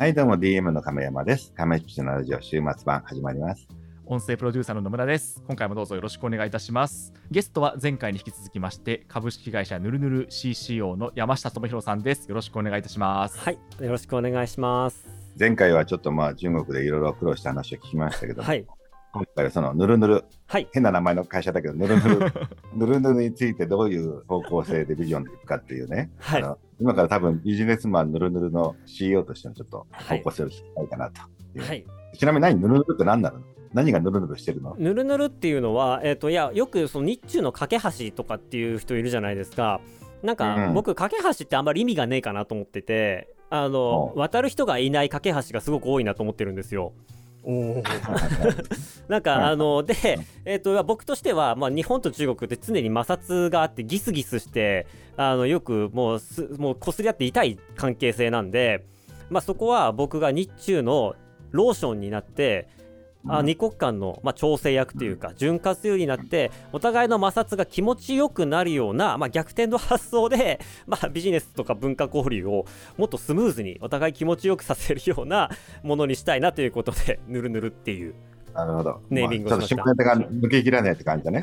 はい、どうも DM の亀山です。亀吉のラジオ週末版始まります。音声プロデューサーの野村です。今回もどうぞよろしくお願いいたします。ゲストは前回に引き続きまして、株式会社ぬるぬる CCO の山下智博さんです。よろしくお願いいたします。はい、よろしくお願いします。前回はちょっとまあ中国でいろいろ苦労した話を聞きましたけども、はい、今回はそのぬるぬる、はい、変な名前の会社だけど、ぬるぬる、ぬるぬるについてどういう方向性でビジョンでいくかっていうね、はい。あの今から多分ビジネスマンぬるぬるの CEO としてのちょっと方向性を聞きたいかなとはい。ちなみに何ぬるぬるって何なの？何がぬるぬるしてるの？ぬるぬるっていうのは、えっ、と、いや、よくその日中の架け橋とかっていう人いるじゃないですか。なんか、うん僕、架け橋ってあんまり意味がねえかなと思ってて、あの、お渡る人がいない架け橋がすごく多いなと思ってるんですよ。お なんか、うんあの、で、えっ、と、僕としては、まあ、日本と中国って常に摩擦があって、ギスギスして、あの、よくもうす、もう、こすり合って痛い関係性なんで、まあ、そこは僕が日中のローションになって、あうん。二国間の、まあ、調整役というか潤滑油になってお互いの摩擦が気持ちよくなるような、まあ、逆転の発想で、まあ、ビジネスとか文化交流をもっとスムーズにお互い気持ちよくさせるようなものにしたいなということでぬるぬるっていう。なるほど。ネーミングまあちょっと下ネタが抜けきらねえって感じだね？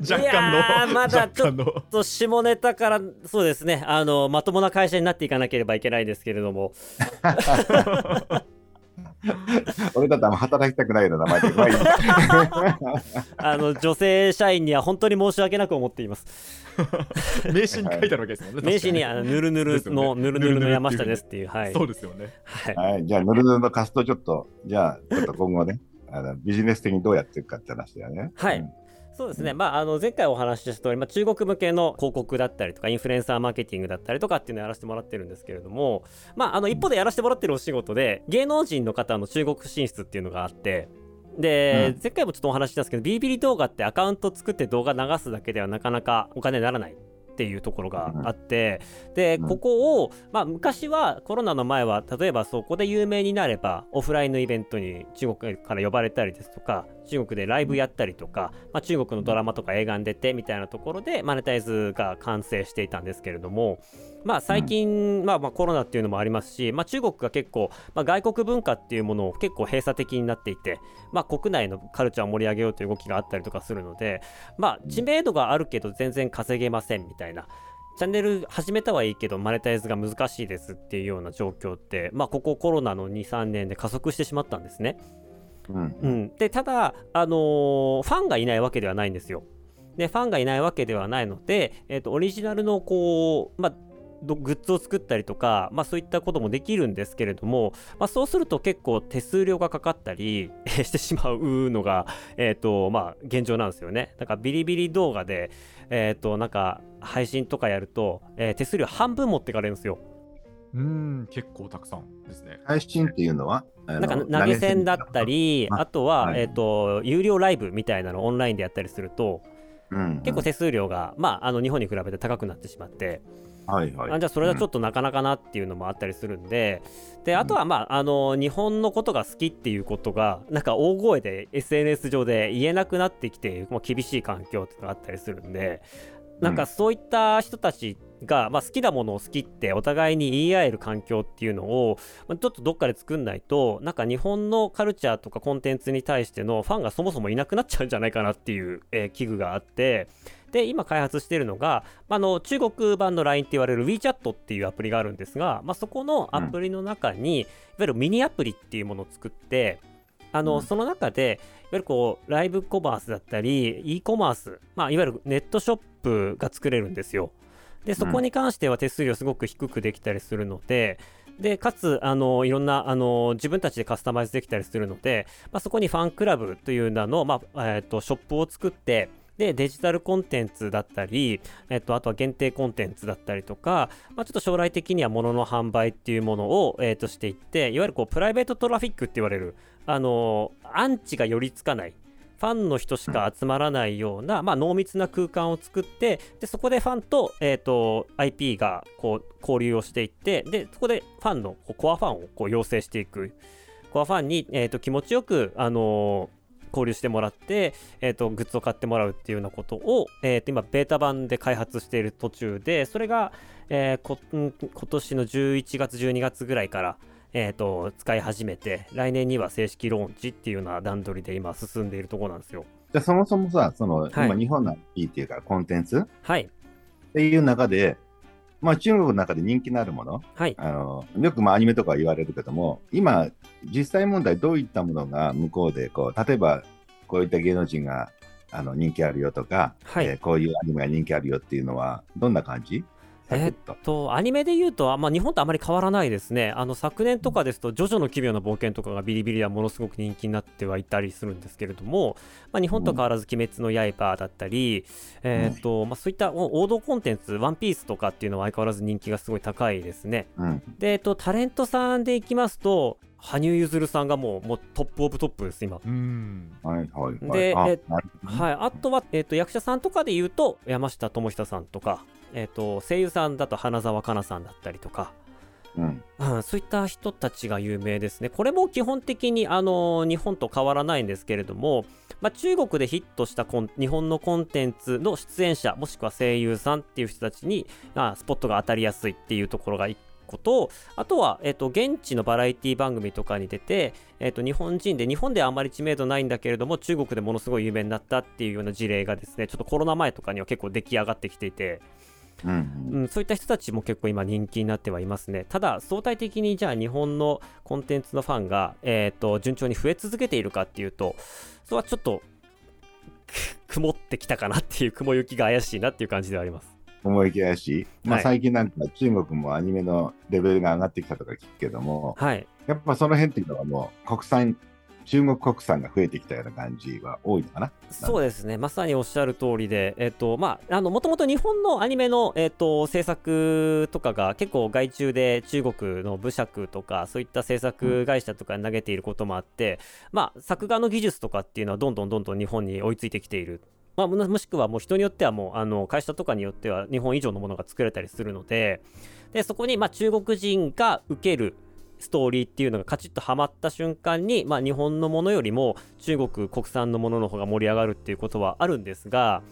若干の、ーまだちょっ。と下ネタからそうですね。あのまともな会社になっていかなければいけないですけれども 俺だってあんま働きたくないような名前で、まあいい。あの女性社員には本当に申し訳なく思っています。名刺に書いてあるわけですもんね。名刺にあのぬるぬるのぬるぬるの山下ですっていうはい。そうですよね。はい。はい、じゃあ、ぬるぬるの活動ちょっと、じゃあ、ちょっと今後ね、あのビジネス的にどうやっていくかって話だよね。はい。うんそうですね、まあ、あの前回お話しした通り、まあ、中国向けの広告だったりとかインフルエンサーマーケティングだったりとかっていうのをやらせてもらってるんですけれども、まあ、あの一方でやらせてもらってるお仕事で芸能人の方の中国進出っていうのがあってで、うん。前回もちょっとお話ししたんですけどビリビリ動画ってアカウント作って動画流すだけではなかなかお金にならないっていうところがあって、でうん。ここを、まあ、昔はコロナの前は例えばそこで有名になればオフラインのイベントに中国から呼ばれたりですとか中国でライブやったりとか、まあ、中国のドラマとか映画に出てみたいなところでマネタイズが完成していたんですけれども、まあ、最近、まあ、まあコロナっていうのもありますし、まあ、中国が結構、まあ、外国文化っていうものを結構閉鎖的になっていて、まあ、国内のカルチャーを盛り上げようという動きがあったりとかするので、まあ、知名度があるけど全然稼げませんみたいな。チャンネル始めたはいいけどマネタイズが難しいですっていうような状況って、まあ、ここコロナの23年で加速してしまったんですね。うんうん、でただ、あのーファンがいないわけではないんですよ。でファンがいないわけではないので、えー、とオリジナルのこう、まあ、どグッズを作ったりとか、まあ、そういったこともできるんですけれども、まあ、そうすると結構手数料がかかったりえ ーしてしまうのが、えーとまあ、現状なんですよね。だからビリビリ動画で、えー、となんか配信とかやると、えー手数料半分持ってかれるんですよ。うーん、結構たくさんですね。配信っていうのはなんか投げ銭だったり、ああとは、はいえっ、と、有料ライブみたいなのをオンラインでやったりすると、うん結構手数料が、まあ、あの日本に比べて高くなってしまって、はいはい。あじゃあそれはちょっとなかなかなっていうのもあったりするんで、であとは、まあ、あの日本のことが好きっていうことがなんか大声で SNS 上で言えなくなってきて、まあ、厳しい環境っていうのがあったりするんでなんかそういった人たちが、まあ、好きなものを好きってお互いに言い合える環境っていうのを、まあちょっとどっかで作んないとなんか日本のカルチャーとかコンテンツに対してのファンがそもそもいなくなっちゃうんじゃないかなっていう、えー危惧があって。で今開発しているのが、まああの中国版の LINE って言われる WeChat っていうアプリがあるんですが、まあ、そこのアプリの中に、いわゆるミニアプリっていうものを作ってあの、うんその中でいわゆるこうライブコマースだったり e コマース、まあ、いわゆるネットショップが作れるんですよ。でそこに関しては手数料すごく低くできたりするので、でかつあのいろんなあの自分たちでカスタマイズできたりするので、まあ、そこにファンクラブという名の、まあえー、とショップを作ってでデジタルコンテンツだったり、えっと、あとは限定コンテンツだったりとか、まあ、ちょっと将来的には物の販売っていうものを、えー、としていっていわゆるこうプライベートトラフィックって言われるあのアンチが寄りつかないファンの人しか集まらないような、まあ、濃密な空間を作ってでそこでファンと,、えー、と IP がこう交流をしていってでそこでファンのコアファンをこう養成していく。コアファンに、えー、と気持ちよく、あの交流してもらって、えー、とグッズを買ってもらうっていうようなことを、えー、と今ベータ版で開発している途中でそれが、えーこん今年の11月12月ぐらいから、えー、と使い始めて来年には正式ローンチっていうような段取りで今進んでいるところなんですよ。じゃあそもそもさ、その、はい今日本の IP っていうかコンテンツっはいていう中で、まあ中国の中で人気のあるもの、はい。あの、よくまあアニメとかは言われるけども、今、実際問題どういったものが向こうで、こう、例えばこういった芸能人があの人気あるよとか、はい。えーこういうアニメが人気あるよっていうのは、どんな感じ？サクッと。アニメで言うと、まあ、日本とあまり変わらないですねあの昨年とかですと「ジョジョの奇妙な冒険」とかがビリビリはものすごく人気になってはいたりするんですけれども、まあ、日本と変わらず「鬼滅の刃」だったり、えーとまあ、そういった王道コンテンツ「ワンピースとかっていうのは相変わらず人気がすごい高いですね。で、えっと、タレントさんでいきますと羽生結弦さんがもうもうトップオブトップです今はいはいはい。でえなるほどねはい、あとは、えー、と役者さんとかで言うと山下智久さんとか、えー、と声優さんだと花澤香菜さんだったりとか、うん。うん、そういった人たちが有名ですね。これも基本的に、あの日本と変わらないんですけれども、まあ、中国でヒットしたコン日本のコンテンツの出演者もしくは声優さんっていう人たちに、あスポットが当たりやすいっていうところが一個とあとは、えっと現地のバラエティ番組とかに出て、えっと日本人で日本ではあんまり知名度ないんだけれども中国でものすごい有名になったっていうような事例がですねちょっとコロナ前とかには結構出来上がってきていて、うんうん、そういった人たちも結構今人気になってはいますね。ただ相対的にじゃあ日本のコンテンツのファンが、えー、と順調に増え続けているかっていうとそれはちょっと 曇ってきたかなっていう雲行きが怪しいなっていう感じではあります。思いきやし、まあ、はい最近なんか中国もアニメのレベルが上がってきたとか聞くけども、はい、やっぱその辺っていうのはもう国産、中国国産が増えてきたような感じは多いのかな？そうですねまさにおっしゃる通りで、えっとまあ、あのもともと日本のアニメの、えっと制作とかが結構外注で中国の武尺とかそういった制作会社とかに投げていることもあって、まあ、作画の技術とかっていうのはどんどんどんどん日本に追いついてきている。まあ、もしくはもう人によってはもうあの会社とかによっては日本以上のものが作れたりするのででそこにまあ中国人が受けるストーリーっていうのがカチッとはまった瞬間に、まあ、日本のものよりも中国国産のものの方が盛り上がるっていうことはあるんですが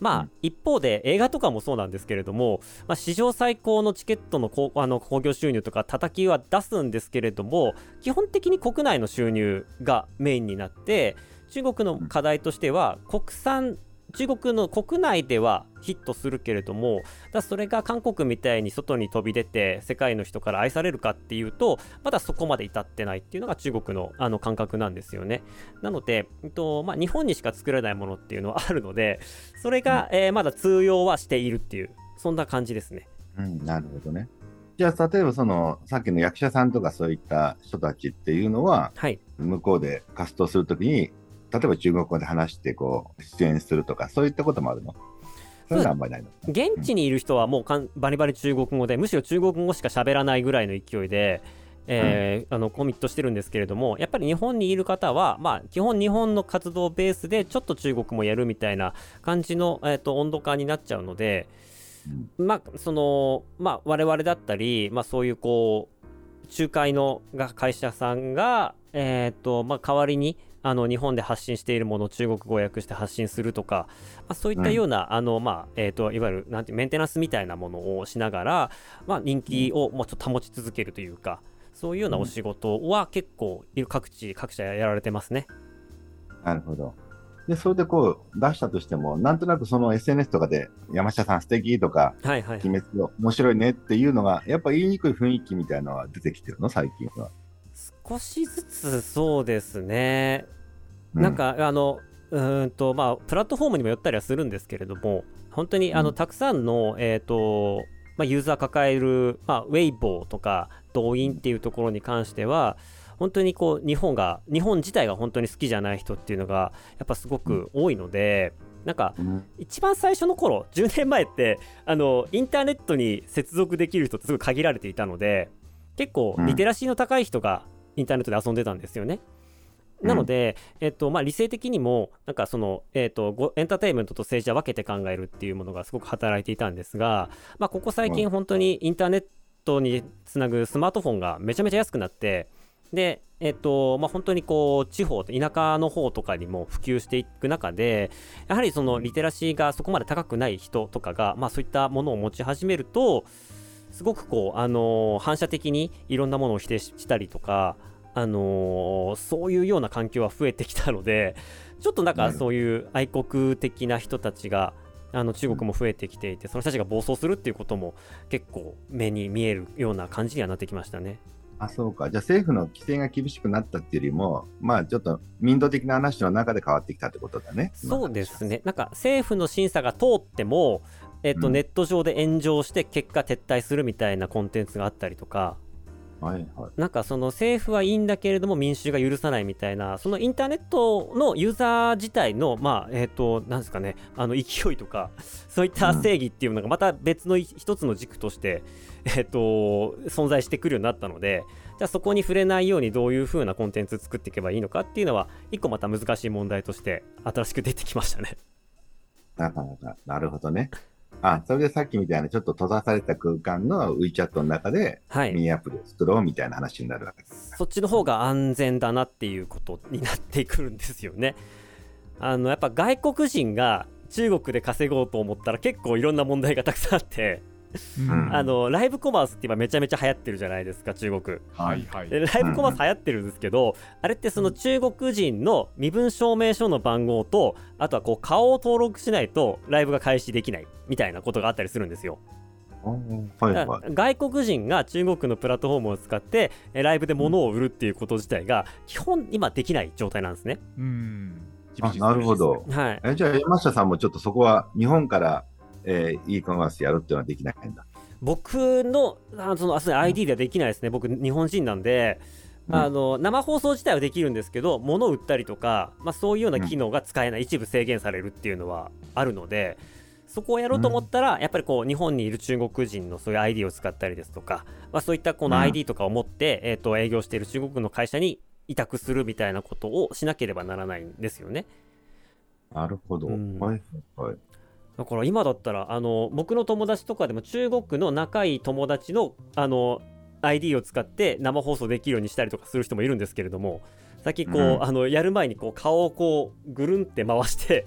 まあ、うん。一方で映画とかもそうなんですけれども、まあ、史上最高のチケットのこうあの興行収入とか叩きは出すんですけれども基本的に国内の収入がメインになって中国の課題としては国産中国の国内ではヒットするけれどもだそれが韓国みたいに外に飛び出て世界の人から愛されるかっていうとまだそこまで至ってないっていうのが中国のあの感覚なんですよね。なので、えっとまあ、日本にしか作れないものっていうのはあるのでそれが、えーまだ通用はしているっていうそんな感じですね。うん、なるほどね。じゃあ、例えばその、さっきの役者さんとかそういった人たちっていうのは、はい向こうで活動するときに、例えば中国語で話して、こう、出演するとか、そういったこともあるの？そういうのはあんまりないの？現地にいる人はもうかんバリバリ中国語でむしろ中国語しか喋らないぐらいの勢いで、えーあのコミットしてるんですけれどもやっぱり日本にいる方は、まあ、基本日本の活動ベースでちょっと中国もやるみたいな感じの、えー、と温度感になっちゃうので、まあそのまあ、我々だったり、まあ、そういうこう仲介のが会社さんが、えーとまあ、代わりにあの日本で発信しているものを中国語訳して発信するとか、まあ、そういったような、あのまあえー、といわゆるなんてメンテナンスみたいなものをしながら、まあ、人気をもうちょっと保ち続けるというかそういうようなお仕事は結構各地各社やられてますね。なるほど。で、それでこう出したとしても、なんとなくその SNS とかで山下さん素敵とか、はいはい鬼滅の面白いねっていうのが、やっぱ言いにくい雰囲気みたいなのは出てきてるの？最近は。少しずつそうですね。うなん、かあのうーんとまあプラットフォームにもよったりはするんですけれども本当にあの、うん。たくさんのえっ、とまあ、ユーザー抱える、まあ、ウェイボーとか動員っていうところに関しては本当にこう日本が日本自体が本当に好きじゃない人っていうのがやっぱすごく多いので、なんかうん。一番最初の頃10年前ってあのインターネットに接続できる人ってすごい限られていたので結構うん。リテラシーの高い人がインターネットで遊んでたんですよね。なので、えっとまあ、理性的にもなんかその、えっと、ごエンターテインメントと政治は分けて考えるっていうものがすごく働いていたんですが、まあ、ここ最近本当にインターネットにつなぐスマートフォンがめちゃめちゃ安くなってでえっとまあ、本当にこう地方田舎の方とかにも普及していく中でやはりそのリテラシーがそこまで高くない人とかが、まあ、そういったものを持ち始めるとすごくこう、あのー反射的にいろんなものを否定ししたりとか、あのーそういうような環境は増えてきたので ちょっとなんかそういう愛国的な人たちがあの中国も増えてきていてその人たちが暴走するっていうことも結構目に見えるような感じにはなってきましたね。あ、そうか。じゃあ政府の規制が厳しくなったっていうよりも、まあちょっと民度的な話の中で変わってきたってことだね。そうですねなんか政府の審査が通っても、えっとうんネット上で炎上して結果撤退するみたいなコンテンツがあったりとかはいはい。なんかその政府はいいんだけれども民衆が許さないみたいなそのインターネットのユーザー自体のまあえっ、となんですかねあの勢いとかそういった正義っていうのがまた別の一つの軸として、えっと存在してくるようになったのでじゃあそこに触れないようにどういう風なコンテンツ作っていけばいいのかっていうのは一個また難しい問題として新しく出てきましたね。なかなか、なるほどね。あ、それでさっきみたいなちょっと閉ざされた空間の WeChat の中ではいミニアプリを作ろうみたいな話になるわけです。そっちの方が安全だなっていうことになってくるんですよね。あのやっぱ外国人が中国で稼ごうと思ったら結構いろんな問題がたくさんあって、うん あのライブコマースって今めちゃめちゃ流行ってるじゃないですか中国。はいはいでライブコマース流行ってるんですけど、あれってその中国人の身分証明書の番号とあとはこう顔を登録しないとライブが開始できないみたいなことがあったりするんですよ。はいはい。外国人が中国のプラットフォームを使ってえライブで物を売るっていうこと自体が基本今できない状態なんですね。うんあ、なるほど。はい、えじゃあ山下さんもちょっとそこは日本から、えー、e コマースやるっていうのはできないんだ。僕のあそのあそう ID ではできないですね、僕、日本人なんで、うんあの生放送自体はできるんですけど、物を売ったりとか、まあ、そういうような機能が使えない、一部制限されるっていうのはあるので、そこをやろうと思ったら、やっぱりこう日本にいる中国人のそういう ID を使ったりですとか、まあ、そういったこのうん ID とかを持って、えー、と営業している中国の会社に委託するみたいなことをしなければならないんですよね。なるほど。うんはいはい。だから今だったらあの僕の友達とかでも中国の仲いい友達のあの ID を使って生放送できるようにしたりとかする人もいるんですけれども先こう、うんあのやる前にこう顔をこうぐるんって回して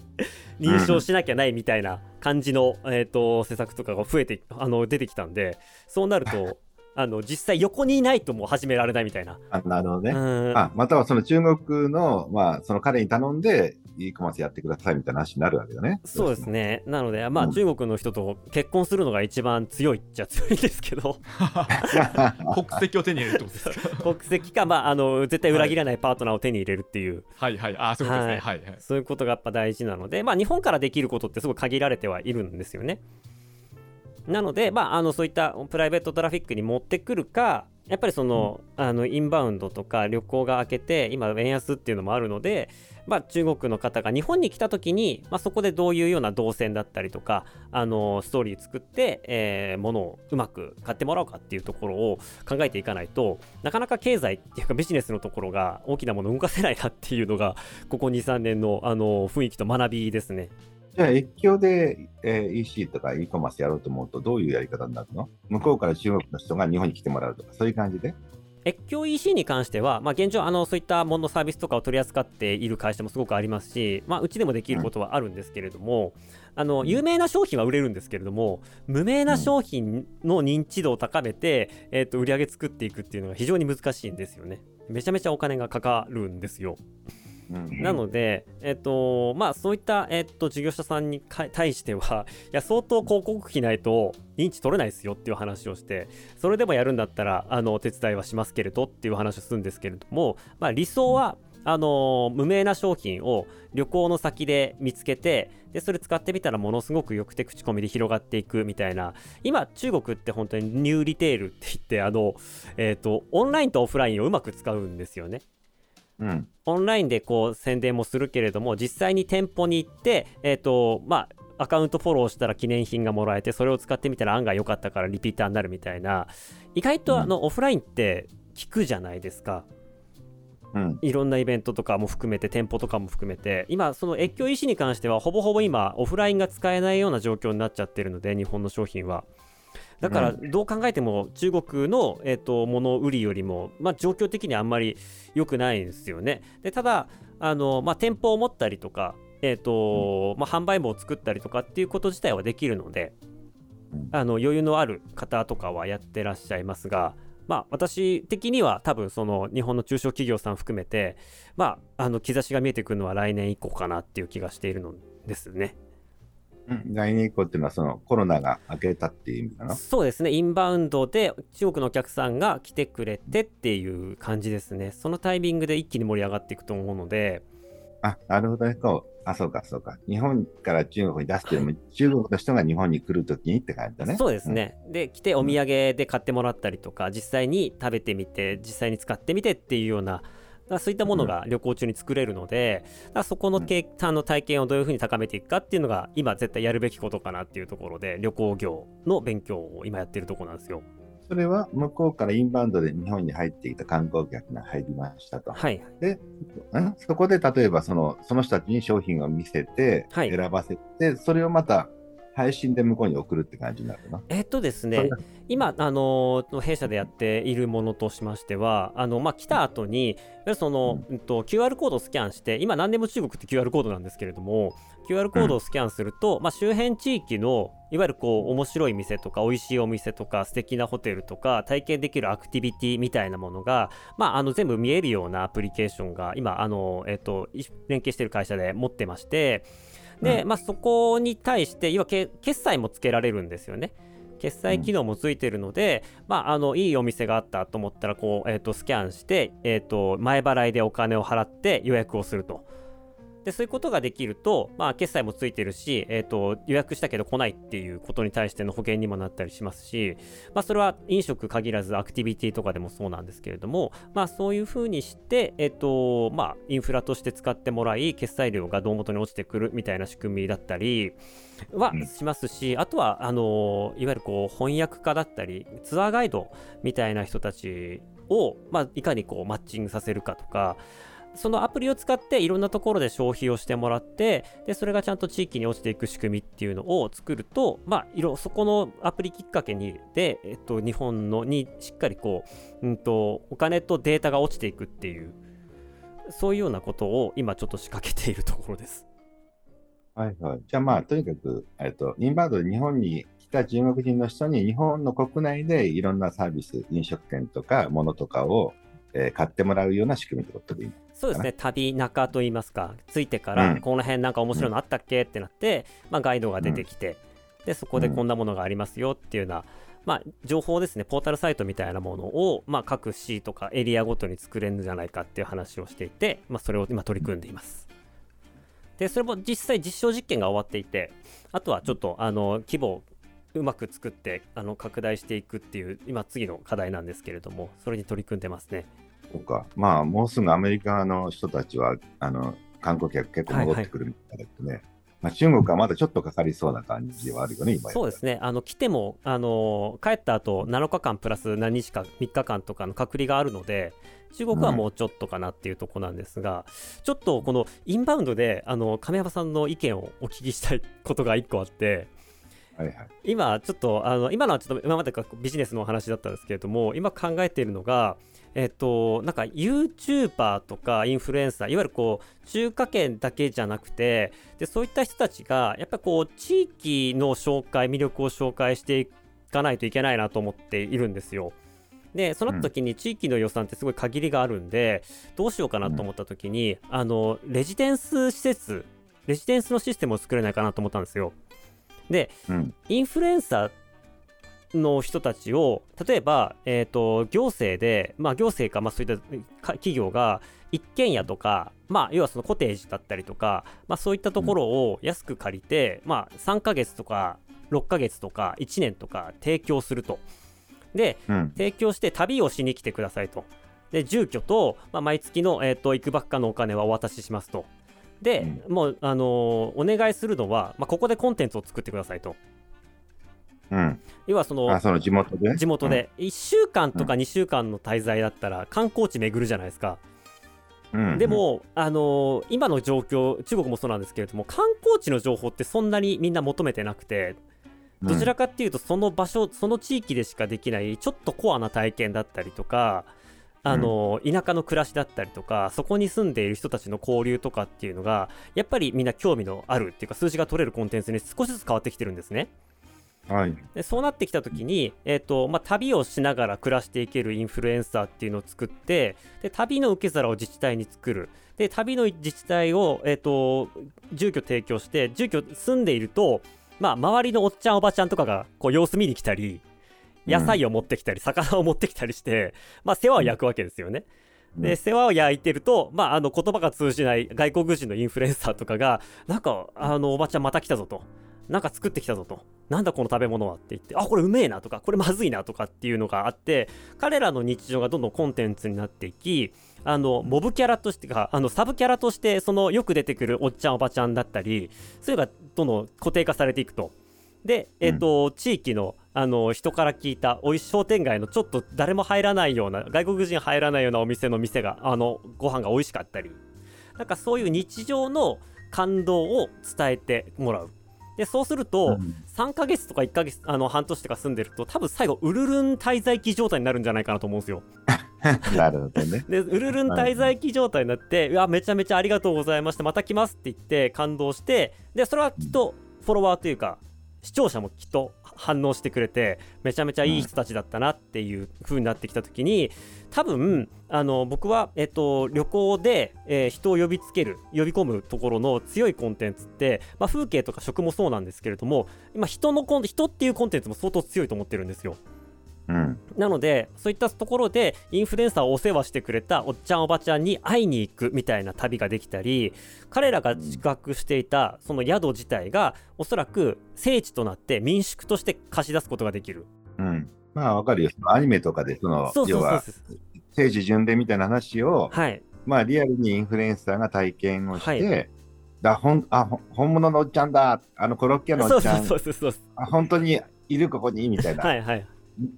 認証しなきゃないみたいな感じの、えー、と施策とかが増えてあの出てきたんでそうなると あの実際横にいないともう始められないみたいな。あ、なるほどね。うんあ、またはその中国の、まあ、その彼に頼んで e コマースやってくださいみたいな話になるわけだね。そうですね。なので、まあ、うん。中国の人と結婚するのが一番強いっちゃ強いんですけど、国籍を手に入れるってことですか？国籍か、まあ、あの絶対裏切らないパートナーを手に入れるっていう、はい。はい。あそういうことですね。はい。はい。そういうことがやっぱ大事なので、まあ、日本からできることってすごい限られてはいるんですよね。なので、まあ、あのそういったプライベートトラフィックに持ってくるか、やっぱりその,、あのインバウンドとか旅行が明けて、今、円安っていうのもあるので、まあ、中国の方が日本に来た時に、まあ、そこでどういうような動線だったりとか、あのストーリー作って、えー、物をうまく買ってもらおうかっていうところを考えていかないとなかなか経済っていうかビジネスのところが大きなものを動かせないなっていうのがここ23年のあの雰囲気と学びですね。じゃあ、越境で、えー EC とか e コマースやろうと思うと、どういうやり方になるの？向こうから中国の人が日本に来てもらうとか、そういう感じで？越境 EC に関しては、まあ、現状あの、そういったものサービスとかを取り扱っている会社もすごくありますし、まあ、うちでもできることはあるんですけれども、あの有名な商品は売れるんですけれども、無名な商品の認知度を高めて、えー、と売り上げ作っていくっていうのが非常に難しいんですよね。めちゃめちゃお金がかかるんですよ。なので、えっとまあ、そういった、えっと、事業者さんに対しては、いや相当広告費ないと認知取れないですよっていう話をして、それでもやるんだったら、あのお手伝いはしますけれどっていう話をするんですけれども、まあ、理想は、あの無名な商品を旅行の先で見つけてでそれ使ってみたらものすごく良くて口コミで広がっていくみたいな今中国って本当にニューリテールって言ってあの、えっとオンラインとオフラインをうまく使うんですよね。うん。オンラインでこう宣伝もするけれども実際に店舗に行ってえっ、とまあアカウントフォローしたら記念品がもらえてそれを使ってみたら案外良かったからリピーターになるみたいな意外とあの、オフラインって効くじゃないですかうん。いろんなイベントとかも含めて店舗とかも含めて今その越境 EC に関してはほぼほぼ今オフラインが使えないような状況になっちゃってるので日本の商品はだからうどう考えても中国の、えー、と物売りよりも、まあ、状況的にあんまり良くないんですよね。でただあの、まあ、店舗を持ったりとか、えーとまあ、販売網を作ったりとかっていうこと自体はできるのでうんあの余裕のある方とかはやってらっしゃいますが。まあ、私的には多分その日本の中小企業さん含めて、まあ、あの兆しが見えてくるのは来年以降かなっていう気がしているのですね。うん来年以降っていうのは、そのコロナが明けたっていう意味かな？そうですねインバウンドで中国のお客さんが来てくれてっていう感じですねそのタイミングで一気に盛り上がっていくと思うのであ、なるほどね。あ、そうか、そうか。日本から中国に出すっていうよりも、中国の人が日本に来るときにって感じだね。そうですね、で来てお土産で買ってもらったりとか実際に食べてみて実際に使ってみてっていうようなそういったものが旅行中に作れるので、だそこの経あの体験をどういうふうに高めていくかっていうのが今絶対やるべきことかなっていうところで旅行業の勉強を今やってるところなんですよ。それは向こうからインバウンドで日本に入ってきた観光客が入りましたと。はいん？そこで例えばそのその人たちに商品を見せて、はい選ばせて、それをまた配信で向こうに送るって感じになるの。えっとですそねれ今、あのー弊社でやっているものとしましてはあの、まあ、来た後にその、うん。と QR コードをスキャンして今何でも中国って QR コードなんですけれども QR コードをスキャンすると、まあ、周辺地域のいわゆるこう面白い店とか美味しいお店とか素敵なホテルとか体験できるアクティビティみたいなものが、まあ、あの全部見えるようなアプリケーションが今あの、えっとい連携している会社で持ってましてで、うまあ、そこに対して今け決済もつけられるんですよね。決済機能もついてるので、まあ、あのいいお店があったと思ったらこう、えー、とスキャンして、えー、と前払いでお金を払って予約をすると。でそういうことができると、まあ、決済もついてるし、えー、と予約したけど来ないっていうことに対しての保険にもなったりしますし、まあ、それは飲食限らずアクティビティとかでもそうなんですけれども、まあ、そういうふうにして、えーとまあ、インフラとして使ってもらい決済料が胴元に落ちてくるみたいな仕組みだったりはうん。しますし、あとはあのいわゆるこう翻訳家だったりツアーガイドみたいな人たちを、まあ、いかにこうマッチングさせるかとかそのアプリを使っていろんなところで消費をしてもらってでそれがちゃんと地域に落ちていく仕組みっていうのを作ると、まあ、いろそこのアプリきっかけにで、えっと、日本のにしっかりこう、うん、とお金とデータが落ちていくっていうそういうようなことを今ちょっと仕掛けているところです。はいはい。じゃあまあ、とにかく、えっと、インバウンドで日本に来た中国人の人に日本の国内でいろんなサービス、飲食店とか物とかを、えー買ってもらうような仕組みってことでいいそうですね旅中といいますかついてから、うん。この辺なんか面白いのあったっけ？ってなって、まあ、ガイドが出てきて、でそこでこんなものがありますよっていうような、まあ、情報ですねポータルサイトみたいなものを、まあ、各市とかエリアごとに作れるんじゃないかっていう話をしていて、まあ、それを今取り組んでいます。でそれも実際実証実験が終わっていてあとはちょっとあの規模をうまく作ってあの拡大していくっていう今次の課題なんですけれどもそれに取り組んでますねそうか。まあ、もうすぐアメリカの人たちは、あの、観光客結構戻ってくるみたいだけどね。まあ、中国はまだちょっとかかりそうな感じはあるよね、今。そうですねあの来てもあの帰った後7日間プラス何日か3日間とかの隔離があるので中国はもうちょっとかなっていうところなんですが、ちょっとこのインバウンドであの亀山さんの意見をお聞きしたいことが1個あってはいはい。今ちょっとあの今のはちょっと今までかビジネスのお話だったんですけれども今考えているのがえっとなんか YouTuber とかインフルエンサーいわゆるこう中華圏だけじゃなくてでそういった人たちがやっぱりこう地域の紹介魅力を紹介していかないといけないなと思っているんですよ。でその時に地域の予算ってすごい限りがあるんで、どうしようかなと思った時に、あのレジデンス施設レジデンスのシステムを作れないかなと思ったんですよ。でうん。インフルエンサーの人たちを例えば、えー、と行政で、まあ、行政か、まあ、そういったか企業が一軒家とか、まあ、要はそのコテージだったりとか、まあ、そういったところを安く借りて、まあ、3ヶ月とか6ヶ月とか1年とか提供すると。でうん。提供して旅をしに来てくださいと。で住居と、まあ、毎月の、えー、と行くばっかのお金はお渡ししますと。で、もう、あのーお願いするのは、まあ、ここでコンテンツを作ってくださいと。うん。要はそのあ、その地元で？地元。で1週間とか2週間の滞在だったら観光地巡るじゃないですか。うん。でも、あのー今の状況中国もそうなんですけれども観光地の情報ってそんなにみんな求めてなくてどちらかっていうとその場所その地域でしかできないちょっとコアな体験だったりとかあの、田舎の暮らしだったりとかそこに住んでいる人たちの交流とかっていうのがやっぱりみんな興味のあるっていうか数字が取れるコンテンツに少しずつ変わってきてるんですね。はい。でそうなってきた時に、えーとまあ、旅をしながら暮らしていけるインフルエンサーっていうのを作ってで旅の受け皿を自治体に作るで旅の自治体を、えー、と住居提供して住居住んでいると、まあ、周りのおっちゃんおばちゃんとかがこう様子見に来たり野菜を持ってきたり、魚を持ってきたりして、まあ、世話を焼くわけですよね。で世話を焼いてると、まあ、あの言葉が通じない外国人のインフルエンサーとかがなんかあのおばちゃんまた来たぞとなんか作ってきたぞと。なんだこの食べ物はって言ってあこれうめえなとかこれまずいなとかっていうのがあって彼らの日常がどんどんコンテンツになっていきあのモブキャラとしてかあのサブキャラとしてそのよく出てくるおっちゃんおばちゃんだったりそれがどんどん固定化されていくと。で、えっと地域のあの人から聞いたおい商店街のちょっと誰も入らないような外国人入らないようなお店の店があのご飯が美味しかったり。なんかそういう日常の感動を伝えてもらうでそうすると、うん。3ヶ月とか1ヶ月あの半年とか住んでると多分最後ウルルン滞在期状態になるんじゃないかなと思うんですよ。なるほどね。でウルルン滞在期状態になって、うわめちゃめちゃありがとうございました。また来ますって言って感動してでそれはきっとフォロワーというか視聴者もきっと反応してくれてめちゃめちゃいい人たちだったなっていう風になってきた時に多分あの僕は、えっと、旅行で、えー人を呼びつける呼び込むところの強いコンテンツって、まあ、風景とか食もそうなんですけれども今人のコン人っていうコンテンツも相当強いと思ってるんですよ。うん。なのでそういったところでインフルエンサーをお世話してくれたおっちゃんおばちゃんに会いに行くみたいな旅ができたり彼らが自覚していたその宿自体がおそらく聖地となって民宿として貸し出すことができる。うん。まあ、わかるよ。アニメとかで、その、要は、聖地巡礼みたいな話を、はい。まあ、リアルにインフルエンサーが体験をして、はい。だほんあ本物のおっちゃんだ、あのコロッケのおっちゃん、そうそうそう。あ本当にいるここに？みたいな、はいはい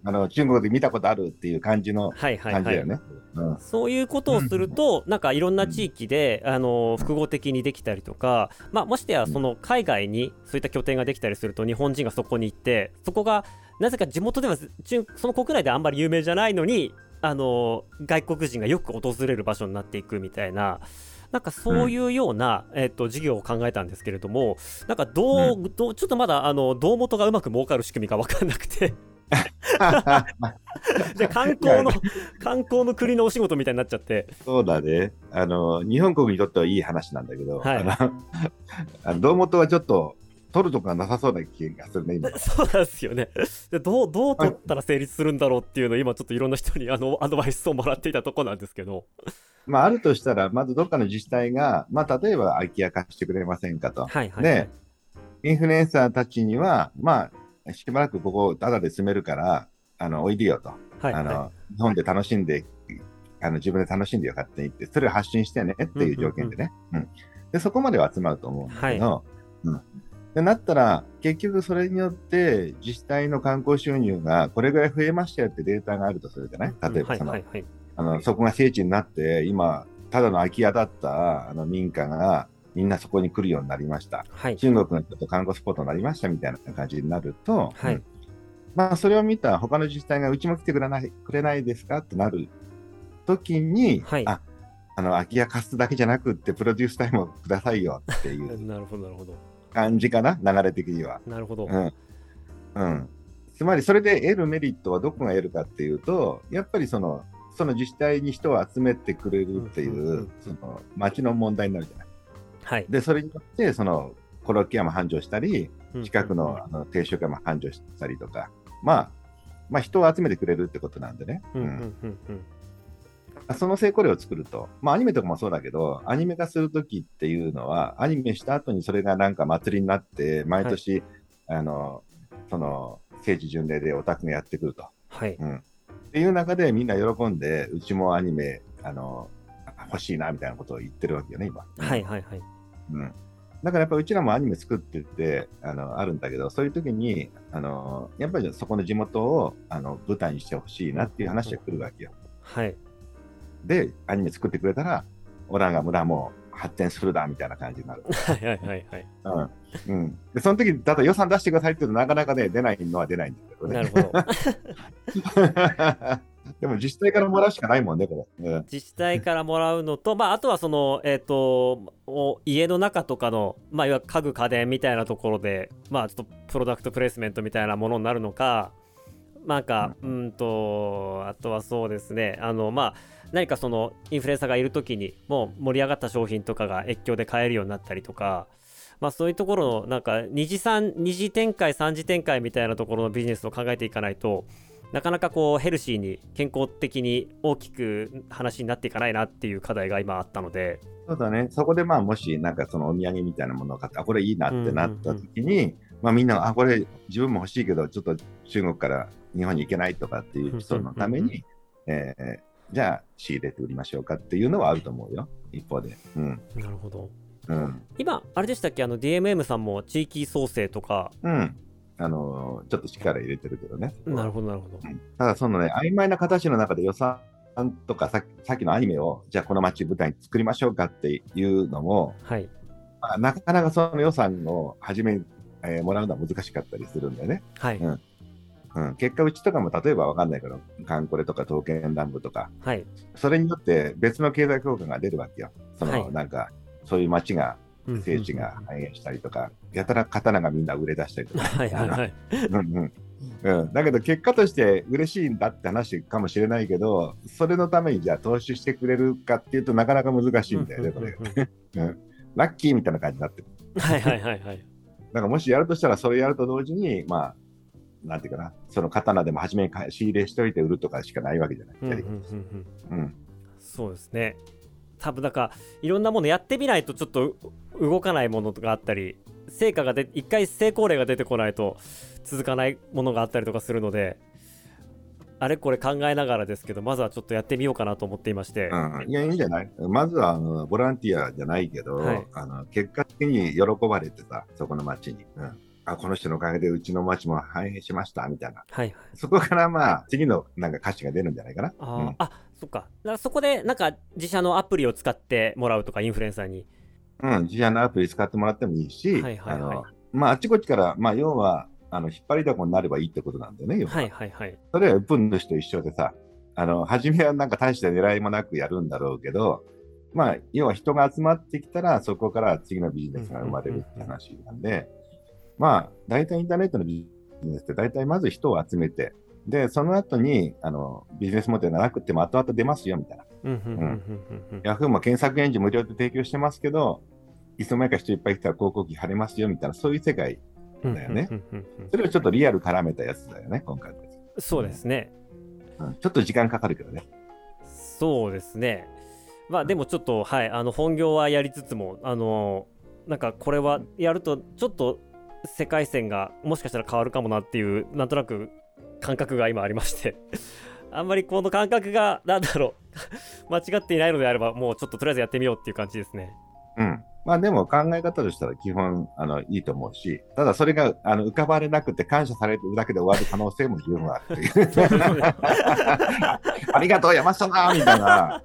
あの中国で見たことあるっていう感じのはいはいはい感じだよね。うんそういうことをすると、なんかいろんな地域で、あの複合的にできたりとか、まあ、ましてやその海外にそういった拠点ができたりすると日本人がそこに行ってそこがなぜか地元では中その国内であんまり有名じゃないのにあの外国人がよく訪れる場所になっていくみたいな。なんかそういうような、えっと事業を考えたんですけれどもなんかどう、どうちょっとまだあの胴元がうまく儲かる仕組みが分かんなくて じゃあ観光の 観光の国のお仕事みたいになっちゃってそうだねあの。日本国にとってはいい話なんだけど、はいあのあの胴元はちょっと取るとこがなさそうな気がするね、今。そうなんですよね。でどうどう取ったら成立するんだろうっていうのを今ちょっといろんな人にあのアドバイスをもらっていたとこなんですけど。まあ、あるとしたら、まずどっかの自治体が、まあ、例えば空き家貸してくれませんかと。はいはい。で、インフルエンサーたちには、まあ、しばらくここ、ただで住めるから、あの、おいでよと。はいあの、は日本で楽しんで、あの自分で楽しんでよ、勝手にって、それを発信してねっていう条件でね。うんで、そこまでは集まると思うんだけど、うん。で、なったら、結局それによって、自治体の観光収入がこれぐらい増えましたよってデータがあるとするじゃない？例えばその、はいはいはい。あの、そこが聖地になって、今、ただの空き家だったあの民家が、みんなそこに来るようになりました。はい。中国のちょっと観光スポットになりましたみたいな感じになると、はいうんまあ、それを見た他の自治体がうちも来てくれないくれないですかってなる時に、はいああの空き家貸すだけじゃなくってプロデュースタイムをくださいよっていう なるほどなるほど。感じかな？流れ的には。なるほど。うんうん、つまりそれで得るメリットはどこが得るかっていうとやっぱりそのその自治体に人を集めてくれるっていうその町の問題になるじゃない。はい。でそれによってそのコロッケ屋も繁盛したりうん近くのあの定食屋も繁盛したりとか、まあ、まあ人を集めてくれるってことなんでね、うんうんうんうんうん。その成功例を作ると、まあアニメとかもそうだけど、アニメ化するときっていうのは、アニメした後にそれがなんか祭りになって、毎年、あの、その、聖地巡礼でオタクがやってくると。はい。うん。っていう中でみんな喜んで、うちもアニメ、あの、欲しいなみたいなことを言ってるわけよね、今。はいはいはい。うん。だからやっぱうちらもアニメ作ってて、あの、あるんだけど、そういう時に、あの、やっぱりそこの地元を、あの、舞台にしてほしいなっていう話が来るわけよ。はい。で、アニメ作ってくれたら、オランが村も発展するだみたいな感じになる。はいはいはいはい。うんうん、でその時だと予算出してくださいって言うとなかなかね出ないのは出ないんだけどね。なるほど。でも自治体からもらうしかないもんね、これ。うん自治体からもらうのと、まあ、あとはその、えっ、と、家の中とかの、まあ、いわ家具家電みたいなところで、まあ、ちょっとプロダクトプレイスメントみたいなものになるのか、なんか、うんと、あとはそうですね、あの、まあ、何かそのインフルエンサーがいるときにもう盛り上がった商品とかが越境で買えるようになったりとか、まあ、そういうところのなんか二次三二次展開三次展開みたいなところのビジネスを考えていかないとなかなかこうヘルシーに健康的に大きく話になっていかないなっていう課題が今あったのでそうだね、そこでまあもしなんかそのお土産みたいなものを買って、あこれいいなってなった時に、まあみんな、あこれ自分も欲しいけど、ちょっと中国から日本に行けないとかっていう人のためうんうんに、えーじゃあ仕入れて売りましょうかっていうのはあると思うよ、一方で。うん。なるほどうん。今あれでしたっけ？あの DMM さんも地域創生とかうん。あのーちょっと力入れてるけどね。なるほどなるほど。ただそのね、曖昧な形の中で予算とかささっきのアニメを、じゃあこの街舞台に作りましょうかっていうのも、はい。まあ、なかなかその予算を初めに、えーもらうのは難しかったりするんだよね。はい、うん。うん、結果、うちとかも例えばわかんないけど、カンコレとか刀剣乱舞とか、はい。それによって別の経済効果が出るわけよ。その、はい。なんか、そういう街が、政治が繁栄したりとか、やたら刀がみんな売れ出したりとか。はいはいはい。うんうん。うん、だけど結果として嬉しいんだって話かもしれないけど、それのためにじゃあ投資してくれるかっていうとなかなか難しいんだよね、これ。うん、ラッキーみたいな感じになってる。はいはいはいはい。だからもしやるとしたら、それやると同時に、まあ、なんていうかな、その刀でも初めに仕入れしといて売るとかしかないわけじゃない。やりうんうんうん。うんうん。そうですね多分なんかいろんなものやってみないとちょっとう動かないものがあったり成果がで一回成功例が出てこないと続かないものがあったりとかするのであれこれ考えながらですけどまずはちょっとやってみようかなと思っていまして、うん、いや、いいんじゃない？まずはあのボランティアじゃないけど、はい。あの結果的に喜ばれてさ、そこの町に。うん。あこの人のおかげでうちの町も繁栄しましたみたいな。はいはい。そこからまあ、次のなんか歌詞が出るんじゃないかな。あー、うん。あそっか。だからそこでなんか自社のアプリを使ってもらうとかインフルエンサーに。うん、自社のアプリ使ってもらってもいいし、はいはいはい。あのまあ、あっちこっちから、まあ、要は、あの、引っ張りだこになればいいってことなんだよね、要は。はいはいはい。それはウプンの人と一緒でさ、あの、初めはなんか大した狙いもなくやるんだろうけど、まあ、要は人が集まってきたら、そこから次のビジネスが生まれるって話なんで、まあ、大体インターネットのビジネスって大体まず人を集めて、で、その後に、あの、ビジネスモデルがなくても後々出ますよ、みたいな。うんうんうんうんうんヤフーも検索エンジン無料で提供してますけど、いつの間にか人いっぱい来たら広告費貼れますよ、みたいな、そういう世界。うんだよねそれをちょっとリアル絡めたやつだよね、今回。そうですねうん、ちょっと時間かかるけどね。そうですね。まあでもちょっとはいあの本業はやりつつもあのなんかこれはやるとちょっと世界線がもしかしたら変わるかもなっていうなんとなく感覚が今ありまして あんまりこの感覚がなんだろう 間違っていないのであればもうちょっととりあえずやってみようっていう感じですね。うん。まあでも考え方としたら基本あのいいと思うし、ただそれがあの浮かばれなくて感謝されるだけで終わる可能性も十分ある。ありがとう、山下だみたいな。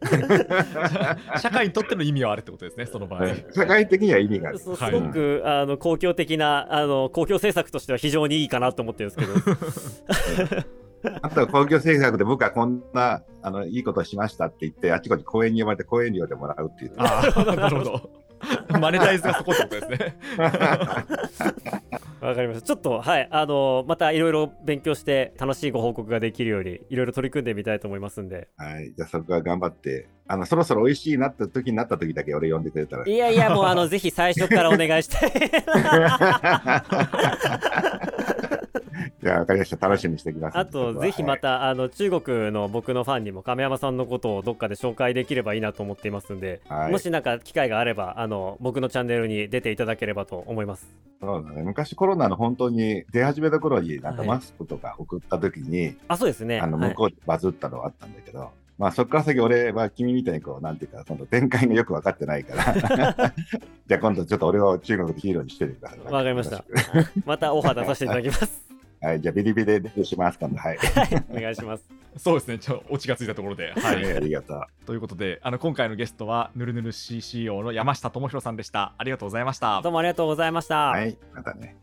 社会にとっての意味はあるってことですね、その場合。社会的には意味がある。すはいごく、あの公共的なあの公共政策としては非常にいいかなと思ってるんですけど あとは公共政策で僕はこんなあのいいことをしましたって言って、あちこち公園に呼ばれて公園料でもらうっていう。なるほど。マネタイズがそこってことですね。わかりました。ちょっと、はい、あのまたいろいろ勉強して楽しいご報告ができるように、いろいろ取り組んでみたいと思いますんで。はい、じゃあそこは頑張って、あのそろそろ美味しいなった時になった時だけ俺呼んでくれたら。いやいや、もう、あの、ぜひ最初からお願いしたい。じゃあ分かりました。楽しみにしてください。あと、ぜひまた、あの、中国の僕のファンにも亀山さんのことをどっかで紹介できればいいなと思っていますんで、はいもしなんか機会があれば、あの、僕のチャンネルに出ていただければと思います。そうだね、昔コロナの本当に出始めた頃になんかはいマスクとか送った時に、あ、そうですね。あのはい向こうでバズったのはあったんだけど、まあそこから先俺は君みたいにこうなんていうか今度展開がよく分かってないから じゃあ今度ちょっと俺を中国のヒーローにしててください。わかりました。またオファー出させていただきます。はい、じゃあビリビリでします、今度。はい。お願いします。そうですね、ちょオチがついたところで。は はい、い。ありがとう。ということで、あの今回のゲストは、ぬるぬる CCO の山下智博さんでした。ありがとうございましたど。うもありがとうございました。はい、またね。